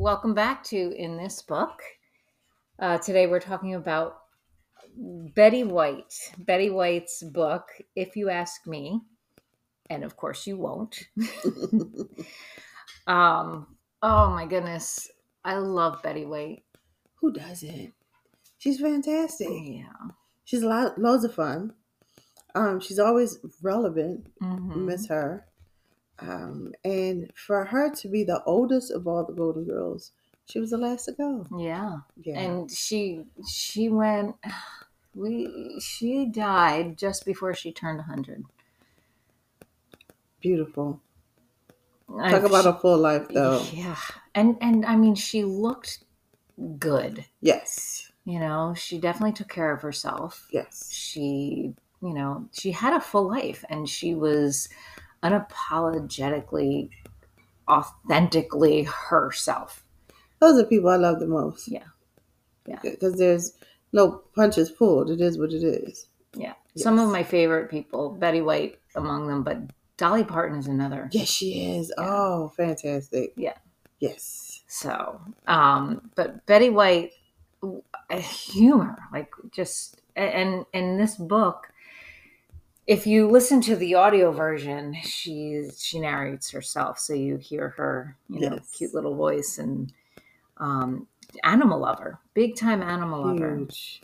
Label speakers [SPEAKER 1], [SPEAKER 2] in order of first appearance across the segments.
[SPEAKER 1] welcome back to In This Book. Uh, today we're talking about Betty White. Betty White's book, If You Ask Me, and of course you won't. um, oh my goodness. I love Betty White.
[SPEAKER 2] Who doesn't? She's fantastic.
[SPEAKER 1] Yeah.
[SPEAKER 2] She's a lot, loads of fun. Um, she's always relevant.
[SPEAKER 1] Mhm.
[SPEAKER 2] Miss her. Um, and for her to be the oldest of all the Golden Girls, she was the last to go.
[SPEAKER 1] Yeah.
[SPEAKER 2] Yeah.
[SPEAKER 1] And she she went we she died just before she turned 100.
[SPEAKER 2] Beautiful. Talk about a full life, though.
[SPEAKER 1] Yeah. And and I mean she looked good.
[SPEAKER 2] Yes.
[SPEAKER 1] You know, she definitely took care of herself.
[SPEAKER 2] Yes.
[SPEAKER 1] She, you know, she had a full life and she was unapologetically authentically herself.
[SPEAKER 2] Those are people I love the most.
[SPEAKER 1] Yeah. Yeah.
[SPEAKER 2] Because there's no punches pulled. It is what it is.
[SPEAKER 1] Yeah. Some of my favorite people, Betty White among them, but Dolly Parton is another.
[SPEAKER 2] Yes, she is.
[SPEAKER 1] Yeah.
[SPEAKER 2] Oh, fantastic.
[SPEAKER 1] Yeah.
[SPEAKER 2] Yes.
[SPEAKER 1] So, um, but Betty White, humor, like just, and in this book, if you listen to the audio version, she she narrates herself, so you hear her, you know,
[SPEAKER 2] Yes.
[SPEAKER 1] cute little voice and um, animal lover, big time animal lover.
[SPEAKER 2] Huge.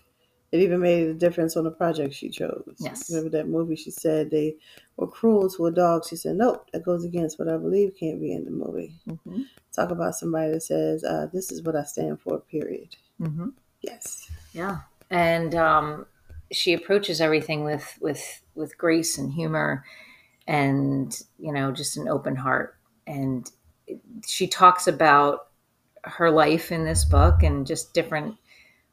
[SPEAKER 2] It even made a difference on the project she chose.
[SPEAKER 1] Yes.
[SPEAKER 2] Remember that movie? She said they were cruel to a dog. She said, nope, that goes against what I believe can't be in the movie.
[SPEAKER 1] hmm
[SPEAKER 2] Talk about somebody that says, uh, this is what I stand for, period.
[SPEAKER 1] hmm
[SPEAKER 2] Yes.
[SPEAKER 1] Yeah, and um, she approaches everything with with with grace and humor, and you know, just an open heart. And she talks about her life in this book and just different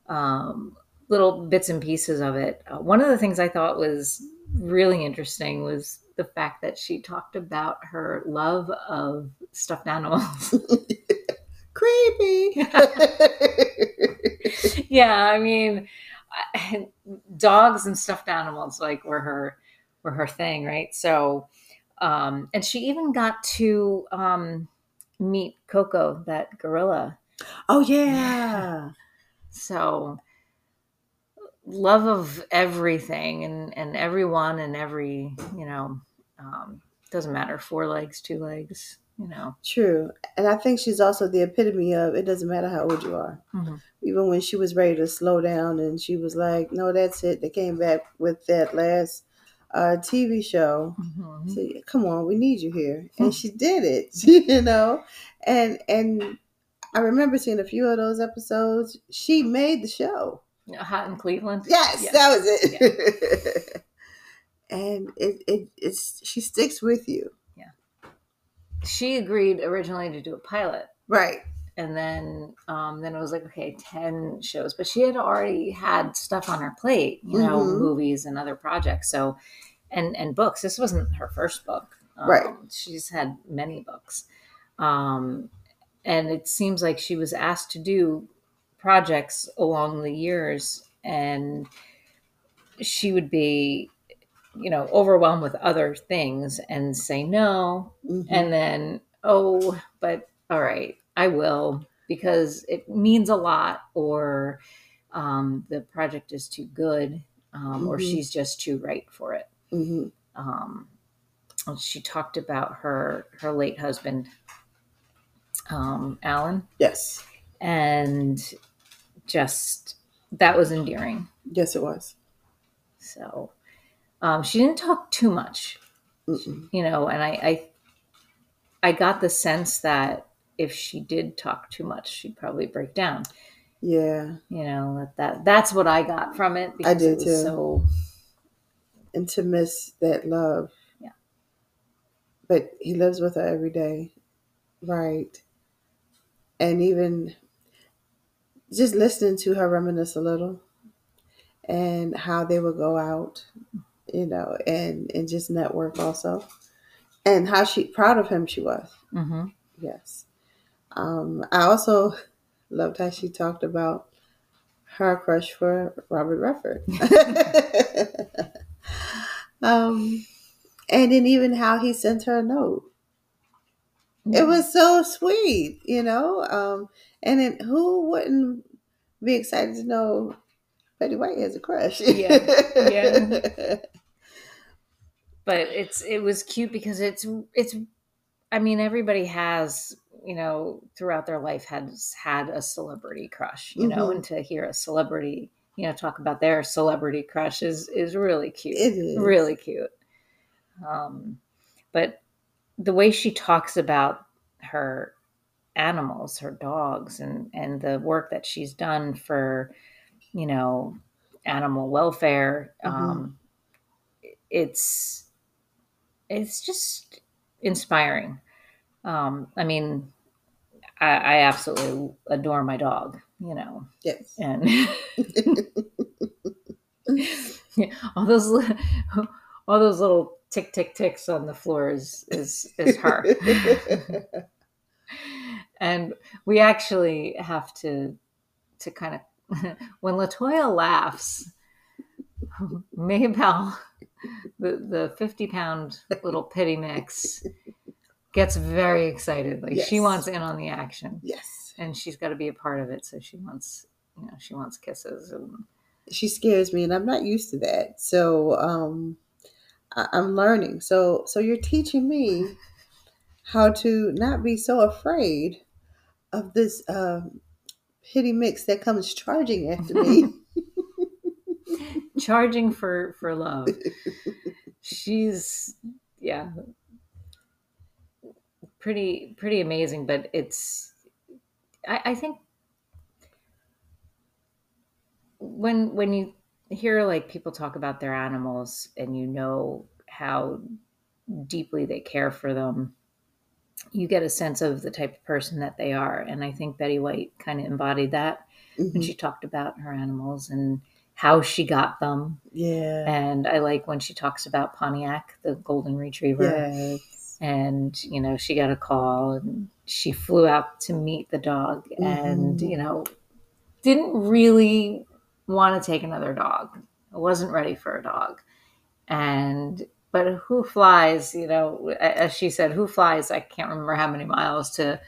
[SPEAKER 1] um, little bits and pieces of it. Uh, one of the things I thought was really interesting was the fact that she talked about her love of stuffed animals.
[SPEAKER 2] Creepy.
[SPEAKER 1] yeah, I mean, I- dogs and stuffed animals like were her were her thing, right? So, um, and she even got to um, meet Koko, that gorilla.
[SPEAKER 2] oh, yeah.
[SPEAKER 1] So, love of everything and and everyone and every you know um, doesn't matter four legs, two legs, you know.
[SPEAKER 2] True. And I think she's also the epitome of it doesn't matter how old you are.
[SPEAKER 1] Mhm.
[SPEAKER 2] Even when she was ready to slow down and she was like, no, that's it. They came back with that last uh, TV show.
[SPEAKER 1] Mhm.
[SPEAKER 2] So, come on, we need you here. And she did it, you know? And, and, I remember seeing a few of those episodes. She made the show.
[SPEAKER 1] Hot in Cleveland.
[SPEAKER 2] Yes,
[SPEAKER 1] Yeah.
[SPEAKER 2] that was it. and it, it it's she sticks with you.
[SPEAKER 1] She agreed originally to do a pilot.
[SPEAKER 2] Right.
[SPEAKER 1] and then um, then it was like okay 10 shows but she had already had stuff on her plate you know
[SPEAKER 2] Mhm.
[SPEAKER 1] movies and other projects so and and books this wasn't her first book um,
[SPEAKER 2] Right.
[SPEAKER 1] she's had many books um, and it seems like she was asked to do projects along the years and she would be you know overwhelmed with other things and say no
[SPEAKER 2] Mhm.
[SPEAKER 1] and then oh but all right i will because it means a lot or um, the project is too good um, or
[SPEAKER 2] Mhm.
[SPEAKER 1] she's just too right for it
[SPEAKER 2] Mhm.
[SPEAKER 1] um, she talked about her her late husband um, Allen
[SPEAKER 2] Yes.
[SPEAKER 1] and just that was endearing
[SPEAKER 2] Yes, it was.
[SPEAKER 1] so um, she didn't talk too much
[SPEAKER 2] Mm-mm.
[SPEAKER 1] you know and I, I i got the sense that if she did talk too much she'd probably break down
[SPEAKER 2] Yeah.
[SPEAKER 1] you know that, that that's what i got from it because
[SPEAKER 2] did
[SPEAKER 1] it
[SPEAKER 2] too.
[SPEAKER 1] so
[SPEAKER 2] And to miss that love.
[SPEAKER 1] Yeah.
[SPEAKER 2] But he lives with her every day. Right. And even just listening to her reminisce a little and how they would go out, you know, and, and just network also. And how she proud of him she was.
[SPEAKER 1] hmm
[SPEAKER 2] Yes. Um, I also loved how she talked about her crush for Robert Redford. um, and then even how he sent her a note. it was so sweet, you know. Um, and then who wouldn't be excited to know Betty White has a crush?
[SPEAKER 1] Yeah. Yeah. but it's it was cute because it's it's I mean everybody has you know throughout their life has had a celebrity crush you know
[SPEAKER 2] Mhm.
[SPEAKER 1] and to hear a celebrity you know talk about their celebrity crush is is really cute
[SPEAKER 2] It is.
[SPEAKER 1] really cute um but the way she talks about her animals her dogs and and the work that she's done for you know animal welfare
[SPEAKER 2] Mhm.
[SPEAKER 1] um it's it's just inspiring. Um i mean i i absolutely adore my dog you know.
[SPEAKER 2] Yes.
[SPEAKER 1] and all those all those little tick tick ticks on the floor is is is her. And we actually have to to kind of when latoya laughs maybell the the 50 pound little pity mix gets very excited like she wants in on the action
[SPEAKER 2] yes.
[SPEAKER 1] and she's got to be a part of it so she wants you know she wants kisses and
[SPEAKER 2] She scares me, and I'm not used to that. So um, I- I'm learning. So so you're teaching me how to not be so afraid of this um, pity mix that comes charging after me.
[SPEAKER 1] charging for for love. She's yeah. Pretty pretty amazing but it's i, I think when when you hear like people talk about their animals and you know how deeply they care for them you get a sense of the type of person that they are. And i think betty white kind of embodied that when
[SPEAKER 2] Mhm.
[SPEAKER 1] she talked about her animals and how she got them
[SPEAKER 2] Yeah.
[SPEAKER 1] and I like when she talks about Pontiac, the golden retriever.
[SPEAKER 2] Yes.
[SPEAKER 1] And, you know, she got a call and she flew out to meet the dog and,
[SPEAKER 2] Mhm.
[SPEAKER 1] you know, didn't really want to take another dog. Wasn't ready for a dog. And, but who flies, you know, as she said, who flies, I can't remember how many miles to,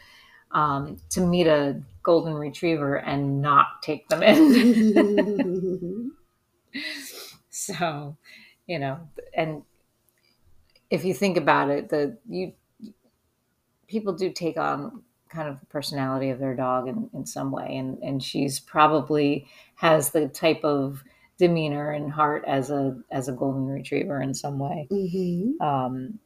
[SPEAKER 1] um, to meet a golden retriever and not take them in. so you know and if you think about it the you people do take on kind of the personality of their dog in, in some way. And and she's probably has the type of demeanor and heart as a as a golden retriever in some way.
[SPEAKER 2] Mhm.
[SPEAKER 1] um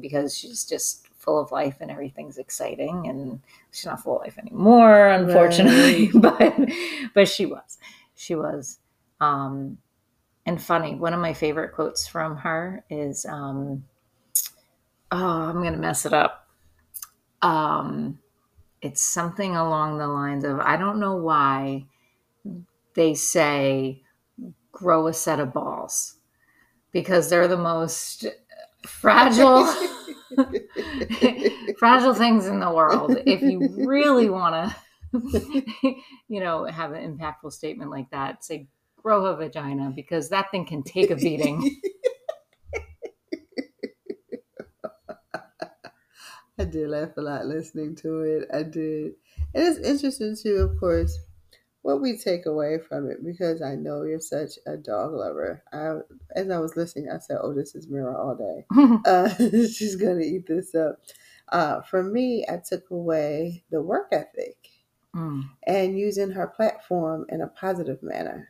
[SPEAKER 1] because she's just full of life and everything's exciting and she's not full of life anymore unfortunately but but she was she was. Um and funny one of my favorite quotes from her is um oh i'm gonna mess it up. Um it's something along the lines of i don't know why they say grow a set of balls because they're the most fragile fragile things in the world. If you really want to you know have an impactful statement like that say grow a vagina because that thing can take a beating
[SPEAKER 2] I did laugh a lot listening to it. I did. And it's interesting too, of course, what we take away from it because I know you're such a dog lover. I, as I was listening, I said, "Oh, this is Mira all day. Uh, she's gonna eat this up." Uh, for me, I took away the work ethic
[SPEAKER 1] Mm,
[SPEAKER 2] and using her platform in a positive manner.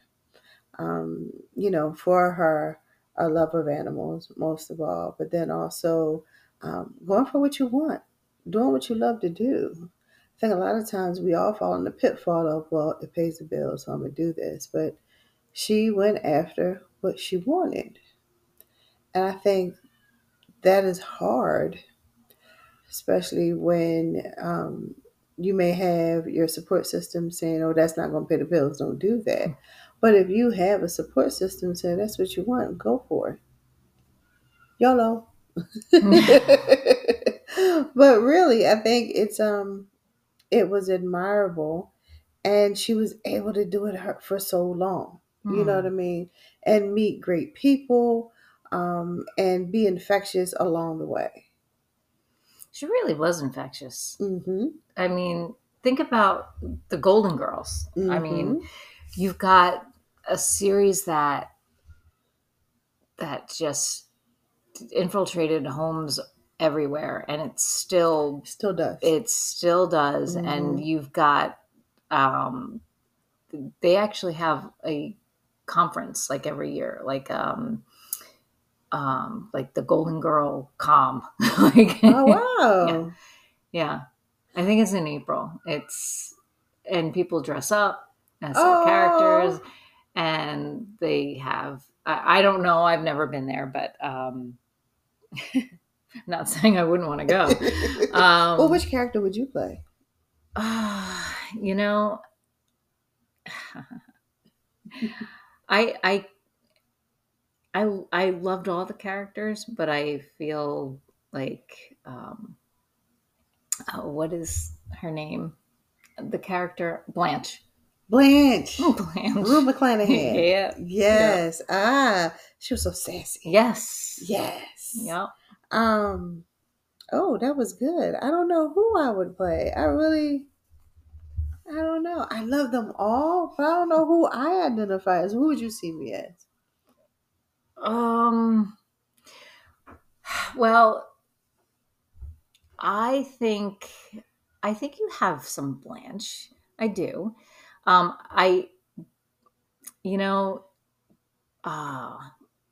[SPEAKER 2] Um, you know, for her, a love of animals, most of all, but then also um, going for what you want, doing what you love to do. I think a lot of times we all fall in the pitfall of, well, it pays the bills, so I'm going to do this. But she went after what she wanted. And I think that is hard, especially when um, you may have your support system saying, oh, that's not going to pay the bills, don't do that. But if you have a support system saying that's what you want, go for it. YOLO. but really, I think it's um it was admirable and she was able to do it her- for so long. You know what I mean? And meet great people um and be infectious along the way.
[SPEAKER 1] she really was infectious.
[SPEAKER 2] Mm-hmm.
[SPEAKER 1] I mean, think about the Golden Girls. I
[SPEAKER 2] Mm-hmm.
[SPEAKER 1] mean, you've got a series that that just infiltrated homes everywhere and it still
[SPEAKER 2] still does.
[SPEAKER 1] it still does and
[SPEAKER 2] Mhm.
[SPEAKER 1] you've got um they actually have a conference like every year like um um like the golden girl com like
[SPEAKER 2] oh wow.
[SPEAKER 1] yeah i think it's in april it's and people dress up as their
[SPEAKER 2] Oh.
[SPEAKER 1] characters and they have I, I don't know i've never been there but um not saying i wouldn't want to go um
[SPEAKER 2] well, which character would you play?
[SPEAKER 1] Ah, you know, I I I I loved all the characters, but I feel like um, oh, what is her name? The character Blanche.
[SPEAKER 2] Blanche.
[SPEAKER 1] Blanche.
[SPEAKER 2] Rue McClanahan.
[SPEAKER 1] yeah.
[SPEAKER 2] Yes. Ah, she was so sassy.
[SPEAKER 1] Yes.
[SPEAKER 2] Yes.
[SPEAKER 1] Yep.
[SPEAKER 2] Um. Oh, that was good. I don't know who I would play. I really. I don't know. I love them all, but I don't know who I identify as. Who would you see me as?
[SPEAKER 1] Um. Well, I think I think you have some Blanche. I do. Um. I. You know. Uh,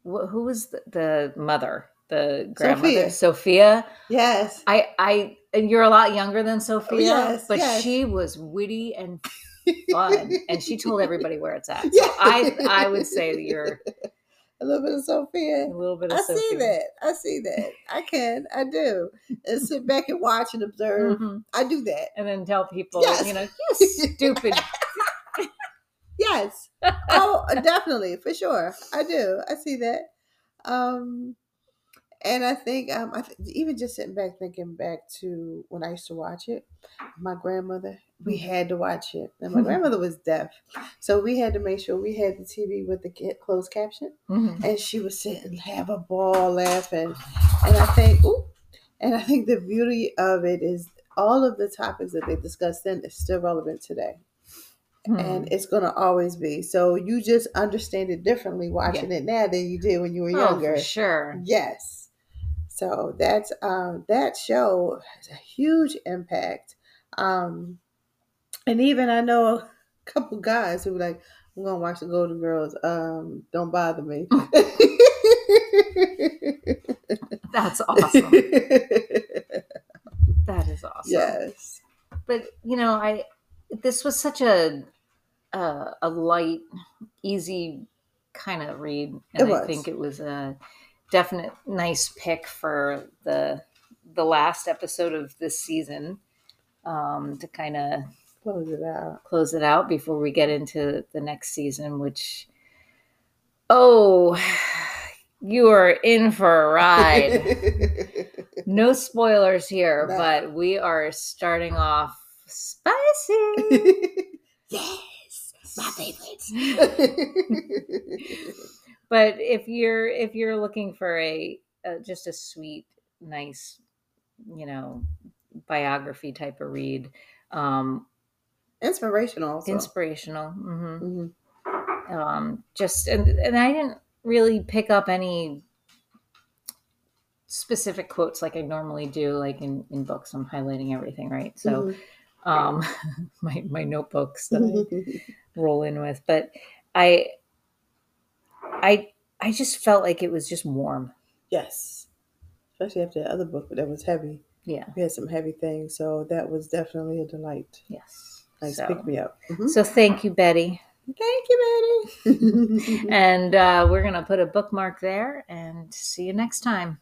[SPEAKER 1] wh- who was the, the mother? The grandmother,
[SPEAKER 2] Sophia.
[SPEAKER 1] Sophia.
[SPEAKER 2] Yes.
[SPEAKER 1] I. I. And you're a lot younger than Sophia,
[SPEAKER 2] yes,
[SPEAKER 1] but
[SPEAKER 2] yes.
[SPEAKER 1] she was witty and fun, and she told everybody where it's at. So
[SPEAKER 2] Yeah.
[SPEAKER 1] I. I would say that you're
[SPEAKER 2] a little bit of Sophia.
[SPEAKER 1] a little bit of Sophia
[SPEAKER 2] I
[SPEAKER 1] Sophia.
[SPEAKER 2] see that. I see that. I can. I do. And sit back and watch and observe.
[SPEAKER 1] Mhm.
[SPEAKER 2] I do that.
[SPEAKER 1] and then tell people,
[SPEAKER 2] Yes.
[SPEAKER 1] you know, you stupid.
[SPEAKER 2] Yes. Oh, definitely, for sure. I do. I see that. Um, and I think um, I th- even just sitting back thinking back to when I used to watch it, my grandmother, we had to watch it, and my grandmother was deaf, so we had to make sure we had the TV with the ca- closed caption,
[SPEAKER 1] Mhm.
[SPEAKER 2] and she would sit and have a ball laughing, and I think, ooh, and I think the beauty of it is all of the topics that they discussed then is still relevant today and it's gonna always be. So you just understand it differently watching it now than you did when you were
[SPEAKER 1] Oh,
[SPEAKER 2] younger.
[SPEAKER 1] for sure.
[SPEAKER 2] Yes. So that's um that show has a huge impact. Um and even I know a couple guys who were like, I'm gonna watch the Golden Girls. Um, don't bother me.
[SPEAKER 1] That's awesome. That is awesome.
[SPEAKER 2] yes.
[SPEAKER 1] But you know, I this was such a a, a light, easy kind of read, and I think it was a definite nice pick for the the last episode of this season um, to kind of
[SPEAKER 2] Close it out.
[SPEAKER 1] close it out before we get into the next season, which, oh, you are in for a ride. no spoilers here,
[SPEAKER 2] No.
[SPEAKER 1] but we are starting off spicy.
[SPEAKER 2] yes. My favorite.
[SPEAKER 1] but if you're if you're looking for a, a just a sweet, nice, you know, biography type of read, um,
[SPEAKER 2] Inspirational also.
[SPEAKER 1] inspirational. hmm
[SPEAKER 2] Mhm.
[SPEAKER 1] um, just and, and I didn't really pick up any specific quotes like I normally do, like in, in books. I'm highlighting everything, right? So
[SPEAKER 2] Mhm.
[SPEAKER 1] Um, my my notebooks that I roll in with, but I I I just felt like it was just warm.
[SPEAKER 2] yes. Especially after the other book that was heavy.
[SPEAKER 1] Yeah.
[SPEAKER 2] We had some heavy things, so that was definitely a delight.
[SPEAKER 1] Yes.
[SPEAKER 2] Nice
[SPEAKER 1] so,
[SPEAKER 2] pick me up. Mhm.
[SPEAKER 1] so thank you, Betty.
[SPEAKER 2] Thank you, Betty.
[SPEAKER 1] And uh, we're gonna put a bookmark there and see you next time.